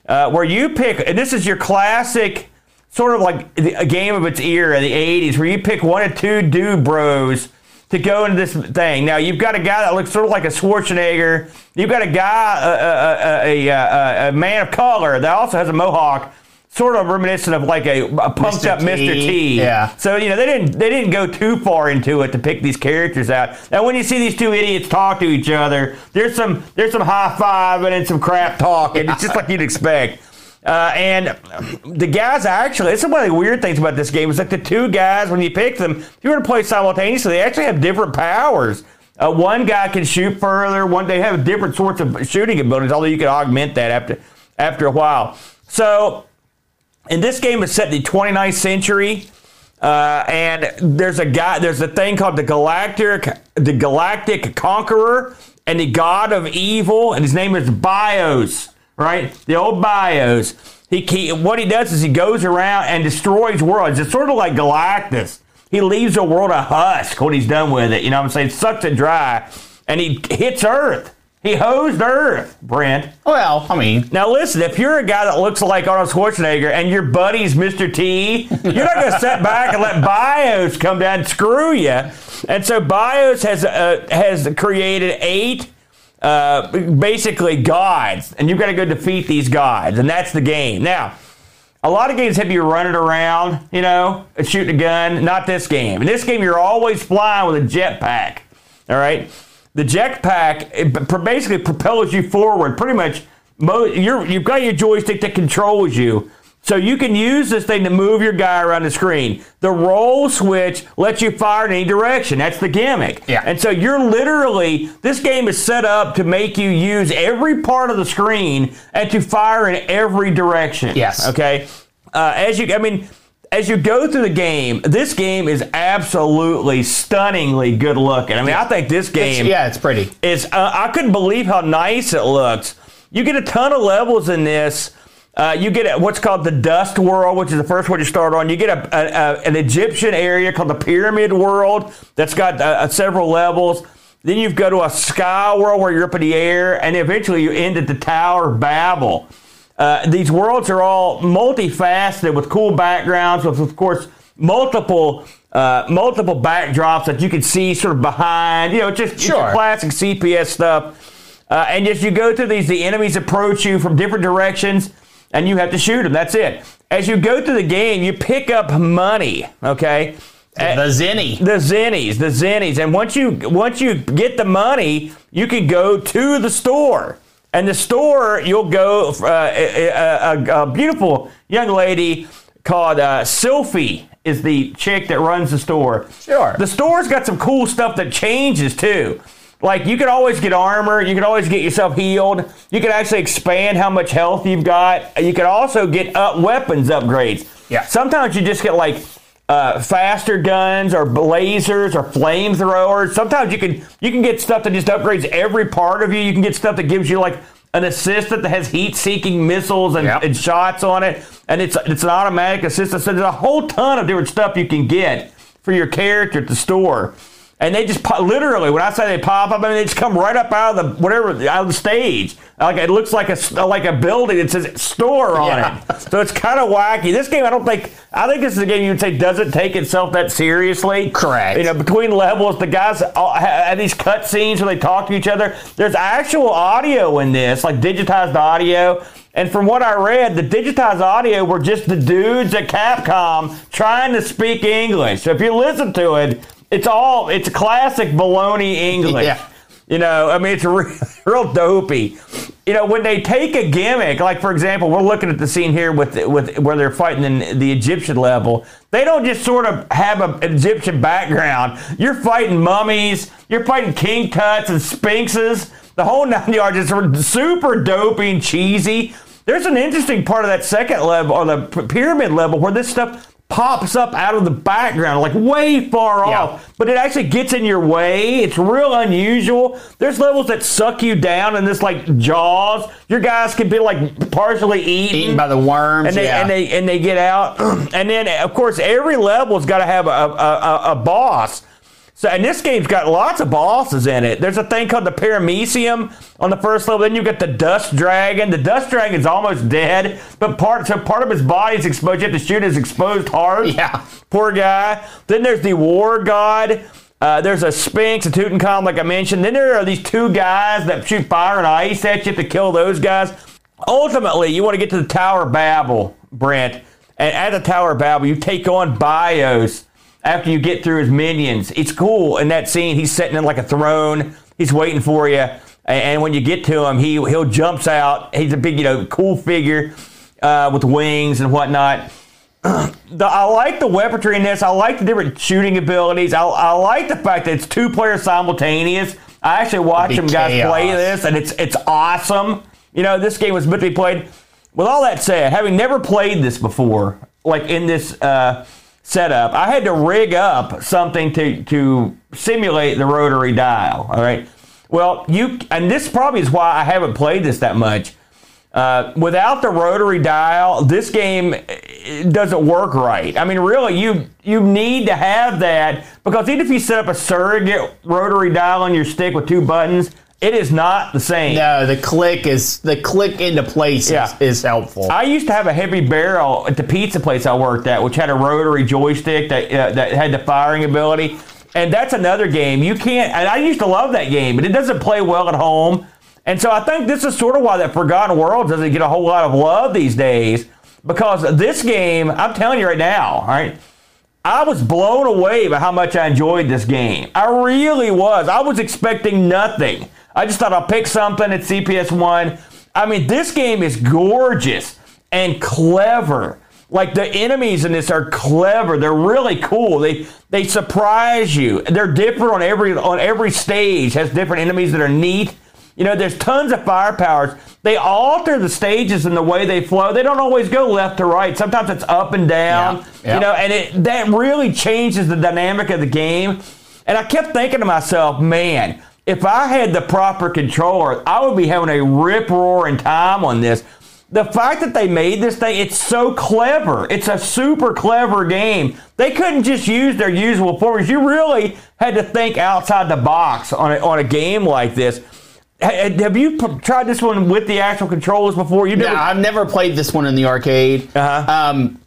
Speaker 1: uh, where you pick, and this is your classic. Sort of like a game of its era, in the '80s, where you pick one or two dude bros to go into this thing. Now you've got a guy that looks sort of like a Schwarzenegger. You've got a guy, a, a, a, a, a man of color that also has a mohawk, sort of reminiscent of like a, a pumped
Speaker 2: Mr.
Speaker 1: up Mr.
Speaker 2: T.
Speaker 1: T.
Speaker 2: Yeah.
Speaker 1: So you know they didn't they didn't go too far into it to pick these characters out. Now when you see these two idiots talk to each other, there's some there's some high five and some crap talking. It's just like you'd expect. Uh, and the guys actually, it's one of the weird things about this game. Is like the two guys when you pick them, if you were to play simultaneously, they actually have different powers. Uh, one guy can shoot further. One they have different sorts of shooting abilities. Although you can augment that after after a while. So and this game is set in the 29th century. Uh, and there's a guy, there's a thing called the Galactic, the Galactic Conqueror, and the God of Evil, and his name is Bios, right? The old Bios. He, he what he does is he goes around and destroys worlds. It's sort of like Galactus. He leaves the world a husk when he's done with it. You know what I'm saying? Sucks it dry, and he hits Earth. He hosed Earth, Brent.
Speaker 2: well, I mean,
Speaker 1: Now listen, if you're a guy that looks like Arnold Schwarzenegger and your buddy's Mr. T, you're not going to sit back and let BIOS come down and screw you. And so BIOS has uh, has created eight uh, basically gods, and you've got to go defeat these gods, and that's the game. Now, a lot of games have you running around, you know, shooting a gun. Not this game. In this game, you're always flying with a jetpack. All right, the jetpack basically propels you forward, pretty much you're, you've got your joystick that controls you. So you can use this thing to move your guy around the screen. The roll switch lets you fire in any direction. That's the gimmick.
Speaker 2: Yeah.
Speaker 1: And so you're literally this game is set up to make you use every part of the screen and to fire in every direction.
Speaker 2: Yes.
Speaker 1: Okay. Uh, as you, I mean, as you go through the game, this game is absolutely stunningly good looking. I mean, I think this game
Speaker 2: yeah, it's pretty.
Speaker 1: It's uh, I couldn't believe how nice it looks. You get a ton of levels in this. Uh, you get a, what's called the Dust World, which is the first one you start on. You get a, a, an Egyptian area called the Pyramid World that's got uh, several levels. Then you go to a Sky World where you're up in the air, and eventually you end at the Tower of Babel. Uh, these worlds are all multifaceted with cool backgrounds, with of course multiple uh, multiple backdrops that you can see sort of behind. You know, just
Speaker 2: Sure.
Speaker 1: classic CPS stuff. Uh, and as you go through these, the enemies approach you from different directions, and you have to shoot them. That's it. As you go through the game, you pick up money. Okay. Uh,
Speaker 2: The Zenny.
Speaker 1: the zennies, the zennies, and once you once you get the money, you can go to the store, and the store you'll go. Uh, a, a, a beautiful young lady called uh, Sylphie is the chick that runs the store.
Speaker 2: Sure.
Speaker 1: The store's got some cool stuff that changes too. Like you can always get armor, you can always get yourself healed. You can actually expand how much health you've got. You can also get up weapons upgrades.
Speaker 2: Yeah.
Speaker 1: Sometimes you just get like uh, faster guns or blazers or flamethrowers. Sometimes you can you can get stuff that just upgrades every part of you. You can get stuff that gives you like an assistant that has heat-seeking missiles and,
Speaker 2: Yep.
Speaker 1: and shots on it, and it's it's an automatic assistant. So there's a whole ton of different stuff you can get for your character at the store. And they just pop, literally, when I say they pop up, I mean they just come right up out of the whatever out of the stage. Like it looks like a like a building that says store on
Speaker 2: Yeah.
Speaker 1: it. [laughs] So it's kind of wacky. This game, I don't think. I think this is a game you would say doesn't take itself that seriously.
Speaker 2: Correct.
Speaker 1: You know, between levels, the guys have these cut scenes where they talk to each other. There's actual audio in this, like digitized audio. And from what I read, the digitized audio were just the dudes at Capcom trying to speak English. So if you listen to it, it's all it's classic baloney English.
Speaker 2: Yeah.
Speaker 1: You know, I mean, it's real, [laughs] real dopey. You know, when they take a gimmick, like for example, we're looking at the scene here with with where they're fighting in the Egyptian level. They don't just sort of have a- an Egyptian background. You're fighting mummies. You're fighting king tuts and sphinxes. The whole nine yards is super dopey and cheesy. There's an interesting part of that second level or the pyramid level where this stuff pops up out of the background, like way far
Speaker 2: Yeah.
Speaker 1: off but it actually gets in your way. It's real unusual. There's levels that suck you down in this like jaws. Your guys can be like partially eaten,
Speaker 2: Eaten by the worms.
Speaker 1: and they
Speaker 2: yeah.
Speaker 1: and they and they get out. [clears throat] and then of course every level's got to have a, a, a, a boss. So and this game's got lots of bosses in it. There's a thing called the Paramecium on the first level. Then you get the Dust Dragon. The Dust Dragon's almost dead, but part so part of his body's exposed. You have to shoot his exposed heart.
Speaker 2: Yeah.
Speaker 1: Poor guy. Then there's the War God. Uh, there's a Sphinx, a Tutankhamun, like I mentioned. Then there are these two guys that shoot fire and ice at you. You have to kill those guys. Ultimately, you want to get to the Tower of Babel, Brent. And at the Tower of Babel, you take on Bios after you get through his minions. It's cool in that scene. He's sitting in like a throne. He's waiting for you. And, and when you get to him, he he'll jumps out. He's a big, you know, cool figure uh, with wings and whatnot [clears throat] the, I like the weaponry in this. I like the different shooting abilities. I, I like the fact that it's two players simultaneous. I actually watch them guys
Speaker 2: chaos.
Speaker 1: play this, and it's it's awesome. You know, this game was meant to be played. With all that said, having never played this before, like in this uh, setup, I had to rig up something to to simulate the rotary dial. All right. Well, you and this probably is why I haven't played this that much. Uh, without the rotary dial, this game eh, doesn't work right. I mean, really, you you need to have that because even if you set up a surrogate rotary dial on your stick with two buttons, it is not the same.
Speaker 2: no, the click is the click into place is-
Speaker 1: Yeah.
Speaker 2: is, helpful.
Speaker 1: I used to have a heavy barrel at the pizza place I worked at, which had a rotary joystick that uh, that had the firing ability. And that's another game you can't. And I used to love that game, but it doesn't play well at home. And so I think this is sort of why that Forgotten World doesn't get a whole lot of love these days. Because this game, I'm telling you right now, all right, I was blown away by how much I enjoyed this game. I really was. I was expecting nothing. I just thought I'll pick something at CPS one. I mean, this game is gorgeous and clever. Like the enemies in this are clever. They're really cool. They they surprise you. They're different on every on every stage. Has different enemies that are neat. You know, there's tons of firepowers. They alter the stages and the way they flow. They don't always go left to right. Sometimes it's up and down.
Speaker 2: Yeah, yeah.
Speaker 1: You know, and it that really changes the dynamic of the game. And I kept thinking to myself, man, if I had the proper controller, I would be having a rip roaring time on this. The fact that they made this thing, it's so clever. It's a super clever game. They couldn't just use their usual formulas. You really had to think outside the box on a, on a game like this. Have you tried this one with the actual controllers before? You
Speaker 2: No,
Speaker 1: never.
Speaker 2: I've never played this one in the arcade.
Speaker 1: Uh-huh.
Speaker 2: Um,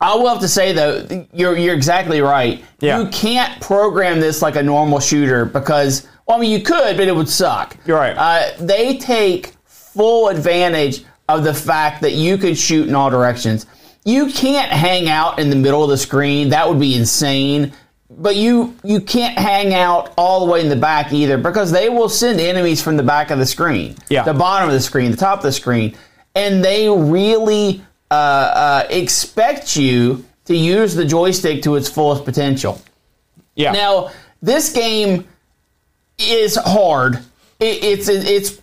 Speaker 2: I will have to say though, you're you're exactly right.
Speaker 1: Yeah.
Speaker 2: You can't program this like a normal shooter because, well, I mean, you could, but it would suck.
Speaker 1: You're right.
Speaker 2: Uh, they take full advantage of the fact that you could shoot in all directions. You can't hang out in the middle of the screen. That would be insane. But you you can't hang out all the way in the back either because they will send enemies from the back of the screen,
Speaker 1: Yeah.
Speaker 2: the bottom of the screen, the top of the screen, and they really uh, uh, expect you to use the joystick to its fullest potential.
Speaker 1: yeah.
Speaker 2: Now, this game is hard. It, it's it's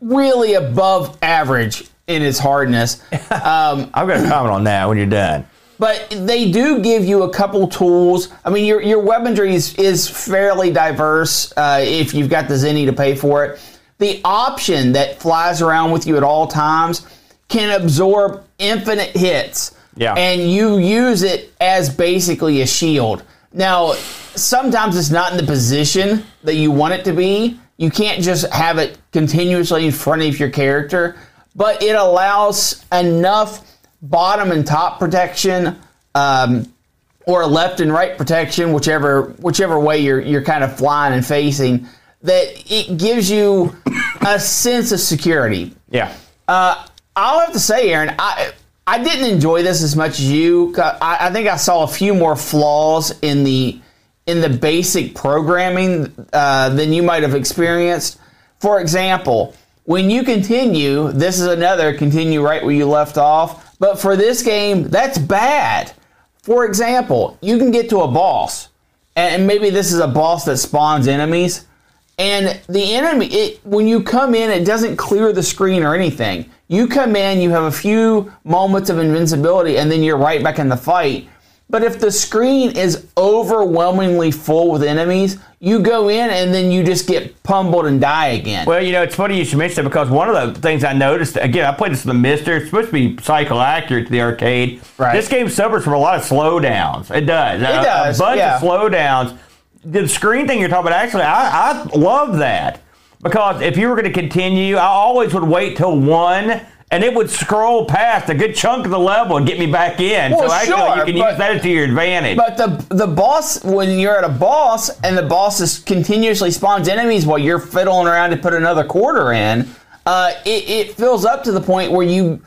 Speaker 2: really above average in its hardness. [laughs] Um,
Speaker 1: I'm going to comment on that when you're done.
Speaker 2: but they do give you a couple tools. I mean, your your weaponry is, is fairly diverse uh, if you've got the Zenny to pay for it. The option that flies around with you at all times can absorb infinite hits.
Speaker 1: Yeah.
Speaker 2: And you use it as basically a shield. Now, sometimes it's not in the position that you want it to be. You can't just have it continuously in front of your character, but it allows enough bottom and top protection, um, or left and right protection, whichever whichever way you're you're kind of flying and facing, that it gives you a sense of security.
Speaker 1: Yeah.
Speaker 2: Uh, I'll have to say, Aaron, I I didn't enjoy this as much as you. I, I think I saw a few more flaws in the in the basic programming uh, than you might have experienced. For example, when you continue, this is another continue right where you left off. But for this game, that's bad. For example, you can get to a boss, and maybe this is a boss that spawns enemies, and the enemy, it, when you come in, it doesn't clear the screen or anything. You come in, you have a few moments of invincibility, and then you're right back in the fight. But if the screen is overwhelmingly full with enemies, you go in and then you just get pummeled and die again.
Speaker 1: Well, you know, it's funny you should mention it because one of the things I noticed, again, I played this with the MiSTer. It's supposed to be cycle accurate to the arcade.
Speaker 2: Right.
Speaker 1: This game suffers from a lot of slowdowns. It does. It a,
Speaker 2: does,
Speaker 1: A bunch
Speaker 2: yeah.
Speaker 1: of slowdowns. The screen thing you're talking about, actually, I, I love that because if you were going to continue, I always would wait till one. And it would scroll past a good chunk of the level and get me back in.
Speaker 2: Well,
Speaker 1: so actually,
Speaker 2: sure,
Speaker 1: you can
Speaker 2: but-
Speaker 1: use that to your advantage.
Speaker 2: But the the boss, when you're at a boss and the boss is continuously spawns enemies while you're fiddling around to put another quarter in, uh, it, it fills up to the point where you,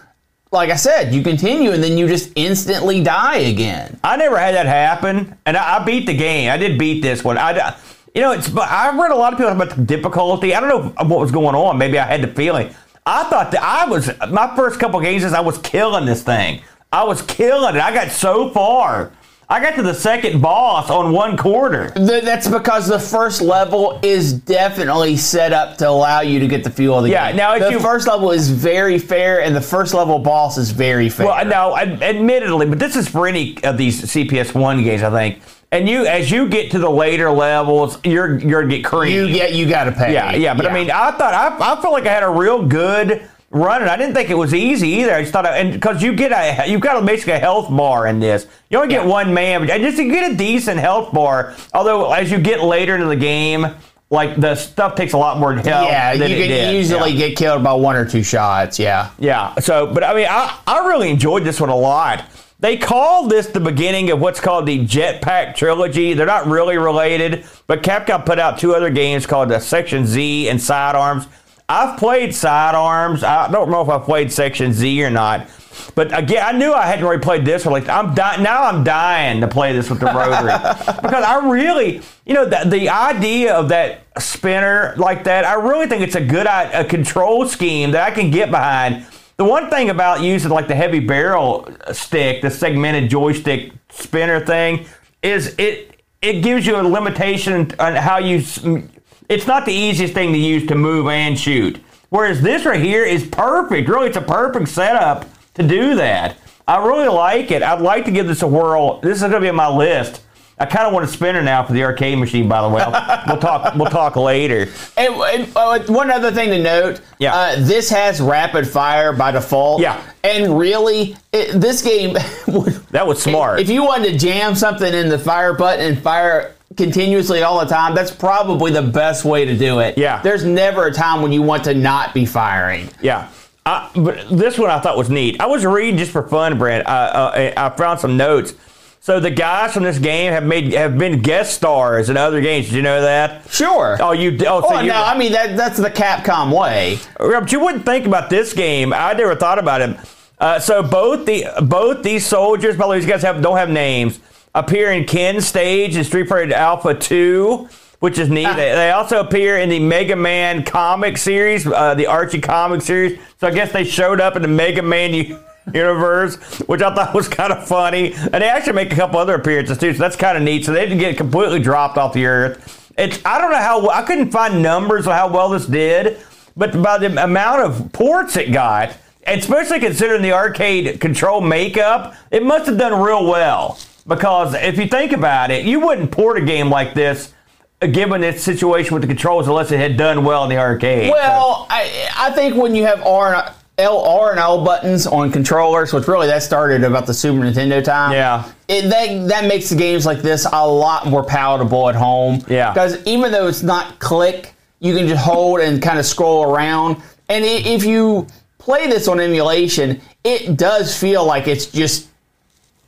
Speaker 2: like I said, you continue and then you just instantly die again.
Speaker 1: I never had that happen, and I, I beat the game. I did beat this one. I, you know, it's. But I read a lot of people about the difficulty. I don't know what was going on. Maybe I had the feeling. I thought that I was my first couple games. I was killing this thing. I was killing it. I got so far. I got to the second boss on one quarter.
Speaker 2: Th- That's because the first level is definitely set up to allow you to get the feel of the
Speaker 1: Yeah,
Speaker 2: game.
Speaker 1: now if
Speaker 2: the
Speaker 1: you-
Speaker 2: first level is very fair, and the first level boss is very fair.
Speaker 1: Well, no, ad- admittedly, but this is for any of these CPS one games, I think. And you, as you get to the later levels, you're you're gonna get creamed.
Speaker 2: you get you got to pay.
Speaker 1: Yeah, yeah, but I mean, I thought I, I felt like I had a real good run, and I didn't think it was easy either. I just thought, I, and because you get a, you've got a, basically a health bar in this. You only get
Speaker 2: Yeah.
Speaker 1: one man, and just to get a decent health bar. Although as you get later into the game, like the stuff takes a lot more health.
Speaker 2: yeah, you can easily
Speaker 1: Yeah.
Speaker 2: get killed by one or two shots. Yeah.
Speaker 1: Yeah. So, but I mean, I, I really enjoyed this one a lot. They call this the beginning of what's called the Jetpack Trilogy. They're not really related, but Capcom put out two other games called the Section Z and Sidearms. I've played Sidearms. I don't know if I played Section Z or not. But again, I knew I hadn't really played this. Like I'm di- now, I'm dying to play this with the rotary [laughs] because I really, you know, the, the idea of that spinner like that, I really think it's a good a control scheme that I can get behind. The one thing about using like the heavy barrel uh, stick, the segmented joystick spinner thing, is it it gives you a limitation on how you. It's not the easiest thing to use to move and shoot. Whereas this right here is perfect. Really, it's a perfect setup to do that. I really like it. I'd like to give this a whirl. This is going to be on my list. I kind of want a spinner now for the arcade machine. By the way, we'll talk. We'll talk later.
Speaker 2: And, and uh, one other thing to note:
Speaker 1: yeah.
Speaker 2: Uh, this has rapid fire by default.
Speaker 1: Yeah,
Speaker 2: and really, it, this game [laughs]
Speaker 1: that was smart.
Speaker 2: If you wanted to jam something in the fire button and fire continuously all the time, that's probably the best way to do it.
Speaker 1: Yeah,
Speaker 2: there's never a time when you want to not be firing.
Speaker 1: Yeah. I, but this one I thought was neat. I was reading just for fun, Brent. Uh, uh, I found some notes. So the guys from this game have made have been guest stars in other games. Did you know that?
Speaker 2: Sure.
Speaker 1: Oh, you. Oh,
Speaker 2: so oh no. I mean that that's the Capcom way.
Speaker 1: But you wouldn't think about this game. I never thought about it. Uh, so both the both these soldiers, by the way, these guys have don't have names. Appear in Ken stage in Street Fighter Alpha Two which is neat. they, they, also appear in the Mega Man comic series, uh, the Archie comic series. So I guess they showed up in the Mega Man universe, which I thought was kind of funny. And they actually make a couple other appearances too, so that's kind of neat. So they didn't get completely dropped off the earth. It's I don't know how I couldn't find numbers of how well this did, but by the amount of ports it got, especially considering the arcade control makeup, it must have done real well. Because if you think about it, you wouldn't port a game like this uh, given its situation with the controls unless it had done well in the arcade.
Speaker 2: Well, so. I I think when you have R and L R and L buttons on controllers, which really that started about the Super Nintendo time.
Speaker 1: Yeah,
Speaker 2: it, that that makes the games like this a lot more palatable at home.
Speaker 1: Yeah,
Speaker 2: because even though it's not click, you can just hold and kind of scroll around. And if you play this on emulation, it does feel like it's just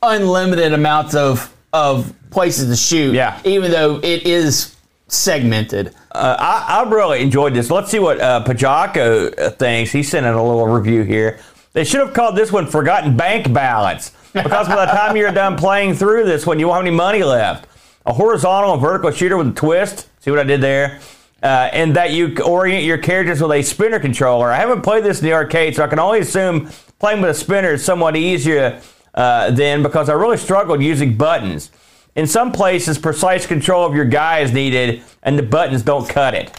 Speaker 2: unlimited amounts of of places to shoot.
Speaker 1: Yeah,
Speaker 2: even though it is segmented.
Speaker 1: Uh, I, I, really enjoyed this. Let's see what uh, Pajako uh, thinks. He sent in a little review here. They should have called this one Forgotten Bank Balance because by the time you're done playing through this one, you won't have any money left. A horizontal and vertical shooter with a twist. See what I did there? Uh, and that you orient your characters with a spinner controller. I haven't played this in the arcade, so I can only assume playing with a spinner is somewhat easier uh, then because I really struggled using buttons. In some places, precise control of your guy is needed, and the buttons don't cut it.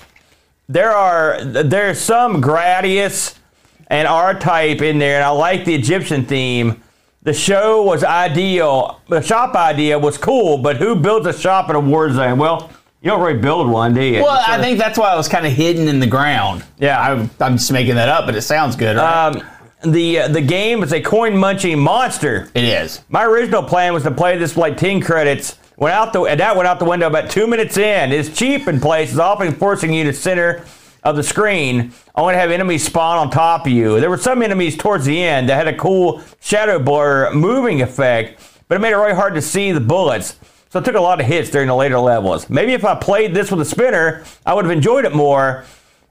Speaker 1: There are there's some Gradius and R-Type in there, and I like the Egyptian theme. The show was ideal. The shop idea was cool, but who builds a shop in a war zone? Well, you don't really build one, do you?
Speaker 2: Well, I think that's why it was kind of hidden in the ground.
Speaker 1: Yeah,
Speaker 2: I, am just making that up, but it sounds good. Right? Um,
Speaker 1: the uh, the game is a coin munching monster.
Speaker 2: It is.
Speaker 1: My original plan was to play this for like ten credits. Went out the and that went out the window about two minutes in. It's cheap in places, often forcing you to center of the screen. Only to have enemies spawn on top of you. There were some enemies towards the end that had a cool shadow blur moving effect, but it made it really hard to see the bullets. So it took a lot of hits during the later levels. Maybe if I played this with a spinner, I would have enjoyed it more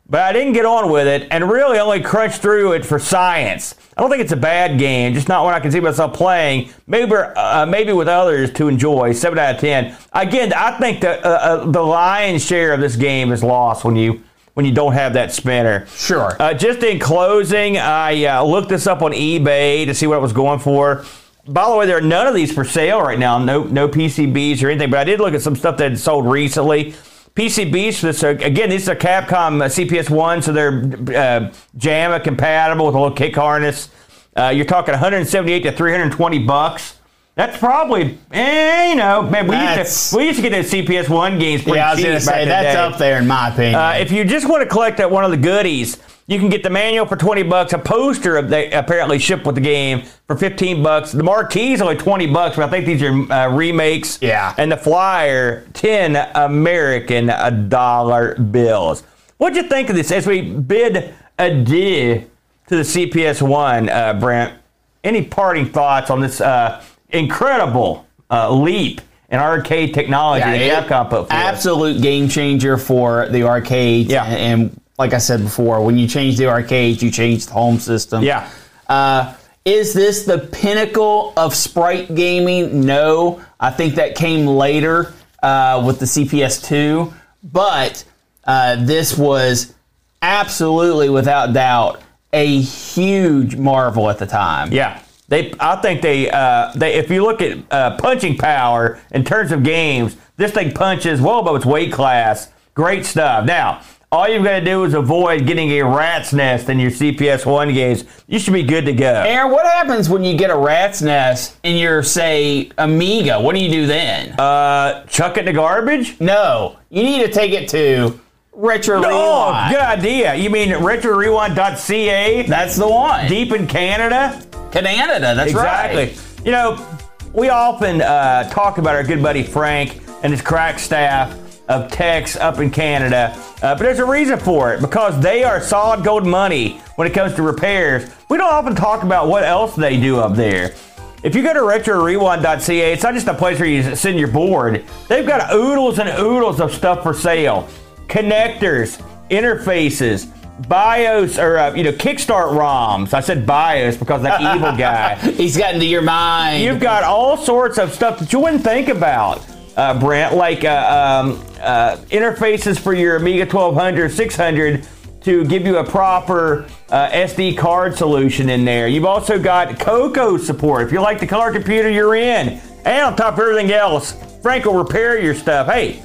Speaker 1: but I didn't get on with it and really only crunched through it for science. I don't think it's a bad game, just not one I can see myself playing. Maybe uh, maybe with others to enjoy. Seven out of ten. Again, I think that uh, uh, the lion's share of this game is lost when you when you don't have that spinner.
Speaker 2: Sure.
Speaker 1: Uh, just in closing, I uh, looked this up on eBay to see what it was going for. By the way, there are none of these for sale right now. No no PCBs or anything. But I did look at some stuff that had sold recently. PCBs for this. again, these are Capcom uh, CPS one, so they're uh, JAMMA compatible with a little kick harness. Uh, you're talking 178 to 320 bucks. That's probably, eh, you know, man, we used, to, we used to get the CPS one games pretty
Speaker 2: yeah, I was. Gonna say, that's up there in my opinion.
Speaker 1: Uh, if you just want to collect that one of the goodies, you can get the manual for 20 bucks, a poster of they apparently shipped with the game for 15 bucks. The marquee is only 20 bucks, but I think these are uh, remakes.
Speaker 2: Yeah.
Speaker 1: And the flyer, 10 American dollar bills. What'd you think of this as we bid adieu to the CPS one, uh, Brent? Any parting thoughts on this uh, incredible uh, leap in arcade technology yeah, Capcom put?
Speaker 2: Absolute game changer for the arcade.
Speaker 1: Yeah.
Speaker 2: and like I said before, when you change the arcade, you change the home system.
Speaker 1: Yeah.
Speaker 2: Uh, is this the pinnacle of sprite gaming? No. I think that came later. uh, with the CPS two, but uh, this was absolutely without doubt a huge marvel at the time.
Speaker 1: Yeah. They, I think they, uh, they. If you look at uh, punching power in terms of games, this thing punches well above its weight class. Great stuff. Now, all you've got to do is avoid getting a rat's nest in your CPS one games. You should be good to go.
Speaker 2: Aaron, what happens when you get a rat's nest in your, say, Amiga? What do you do then?
Speaker 1: Uh, chuck it in the garbage.
Speaker 2: no, you need to take it to Retro
Speaker 1: Oh,
Speaker 2: Rewind.
Speaker 1: good idea. You mean RetroRewind.ca?
Speaker 2: That's the one.
Speaker 1: Deep in Canada.
Speaker 2: Canada, that's
Speaker 1: Exactly.
Speaker 2: right. Exactly.
Speaker 1: You know, we often uh, talk about our good buddy Frank and his crack staff of techs up in Canada, uh, but there's a reason for it because they are solid gold money when it comes to repairs. We don't often talk about what else they do up there. If you go to RetroRewind.ca, it's not just a place where you send your board. They've got oodles and oodles of stuff for sale. Connectors, interfaces, BIOS, or, uh, you know, Kickstart ROMs. I said BIOS because that evil guy. [laughs]
Speaker 2: He's gotten to your mind.
Speaker 1: You've got all sorts of stuff that you wouldn't think about, uh, Brent, like uh, um, uh, interfaces for your Amiga 1200, 600 to give you a proper uh, SD card solution in there. You've also got Coco support if you like the color computer you're in. And on top of everything else, Frank will repair your stuff. Hey,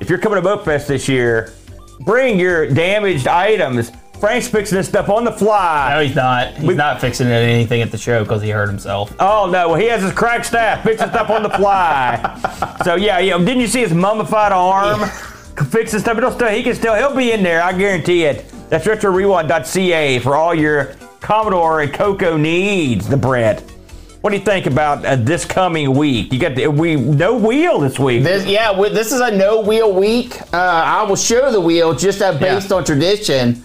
Speaker 1: if you're coming to Boat Fest this year, bring your damaged items. Frank's fixing this stuff on the fly.
Speaker 2: no, he's not. He's not fixing anything at the show because he hurt himself.
Speaker 1: Oh no! Well, he has his crack staff fixing stuff on the fly. [laughs] so yeah, you know, didn't you see his mummified arm fixing stuff? It'll still, he can still, he'll be in there. I guarantee it. That's retrorewind.ca for all your Commodore and Coco needs. The Brent. What do you think about uh, this coming week? You got the, we no wheel this week.
Speaker 2: This, yeah, wi- this is a no wheel week. Uh, I will show the wheel just uh, based
Speaker 1: Yeah.
Speaker 2: on tradition.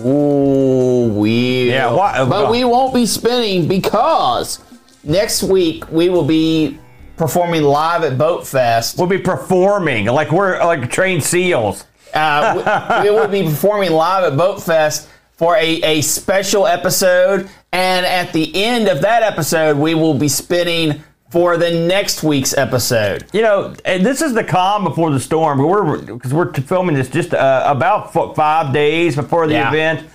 Speaker 2: Ooh, wheel.
Speaker 1: Yeah, why-
Speaker 2: but we won't be spinning because next week we will be performing live at Boat Fest.
Speaker 1: we'll be performing like we're like trained seals.
Speaker 2: Uh, we, we will be performing live at Boat Fest for a, a special episode. And at the end of that episode, we will be spinning for the next week's episode.
Speaker 1: You know, this is the calm before the storm. We're because we're filming this just uh, about five days before the
Speaker 2: Yeah.
Speaker 1: event,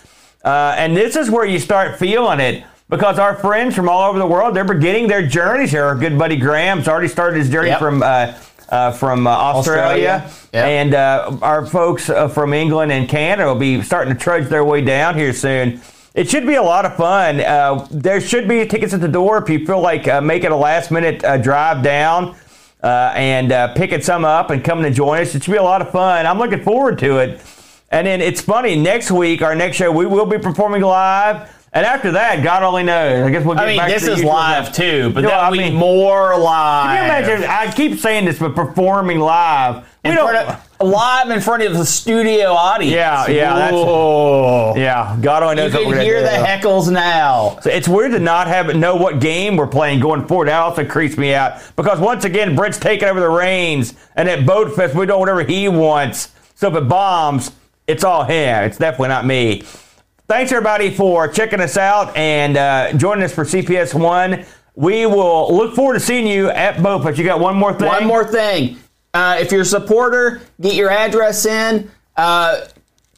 Speaker 1: uh, and this is where you start feeling it because our friends from all over the world they're beginning their journeys here. Our good buddy Graham's already started his journey
Speaker 2: Yep.
Speaker 1: from. Uh, uh, from uh, Australia,
Speaker 2: Australia. Yep.
Speaker 1: and uh, our folks uh, from England and Canada will be starting to trudge their way down here soon. It should be a lot of fun. Uh, there should be tickets at the door if you feel like uh, making a last minute uh, drive down uh, and uh, picking some up and coming to join us. It should be a lot of fun. I'm looking forward to it. And then it's funny, next week, our next show, we will be performing live. And after that, God only knows. I guess we'll get
Speaker 2: I mean,
Speaker 1: back
Speaker 2: this
Speaker 1: to
Speaker 2: is live too, but
Speaker 1: No,
Speaker 2: that'll
Speaker 1: I
Speaker 2: be more live.
Speaker 1: Can you imagine? I keep saying this, but performing live. We
Speaker 2: In
Speaker 1: don't.
Speaker 2: of, live in front of the studio audience.
Speaker 1: Yeah, yeah, that's-
Speaker 2: Whoa.
Speaker 1: yeah, God only
Speaker 2: You
Speaker 1: knows
Speaker 2: can
Speaker 1: we're
Speaker 2: hear the heckles now.
Speaker 1: So it's weird to not have know what game we're playing going forward. That also creeps me out because once again, Brent's taking over the reins, and at Boat Fest we do whatever he wants. So if it bombs, it's all him. It's definitely not me. Thanks everybody for checking us out and uh, joining us for CPS One. We will look forward to seeing you at Boat Fest. You got one more thing.
Speaker 2: One more thing. Uh, if you're a supporter, get your address in. Uh,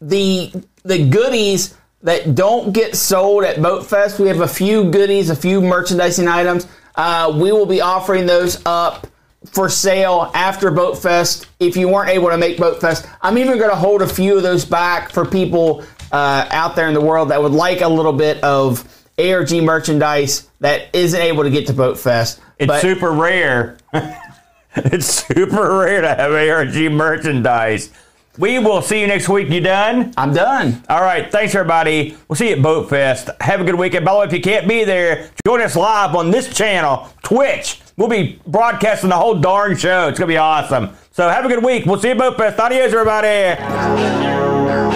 Speaker 2: the the goodies that don't get sold at Boat Fest, we have a few goodies, a few merchandising items. Uh, we will be offering those up for sale after Boat Fest. If you weren't able to make Boat Fest, I'm even going to hold a few of those back for people uh, out there in the world that would like a little bit of ARG merchandise that isn't able to get to Boat Fest.
Speaker 1: It's
Speaker 2: But-
Speaker 1: super rare. [laughs] it's super rare to have ARG merchandise. We will see you next week. You done?
Speaker 2: I'm done.
Speaker 1: All right. Thanks, everybody. We'll see you at Boat Fest. Have a good weekend. By the way, if you can't be there, join us live on this channel, Twitch. We'll be broadcasting the whole darn show. It's going to be awesome. So have a good week. We'll see you at Boat Fest. Adios, everybody.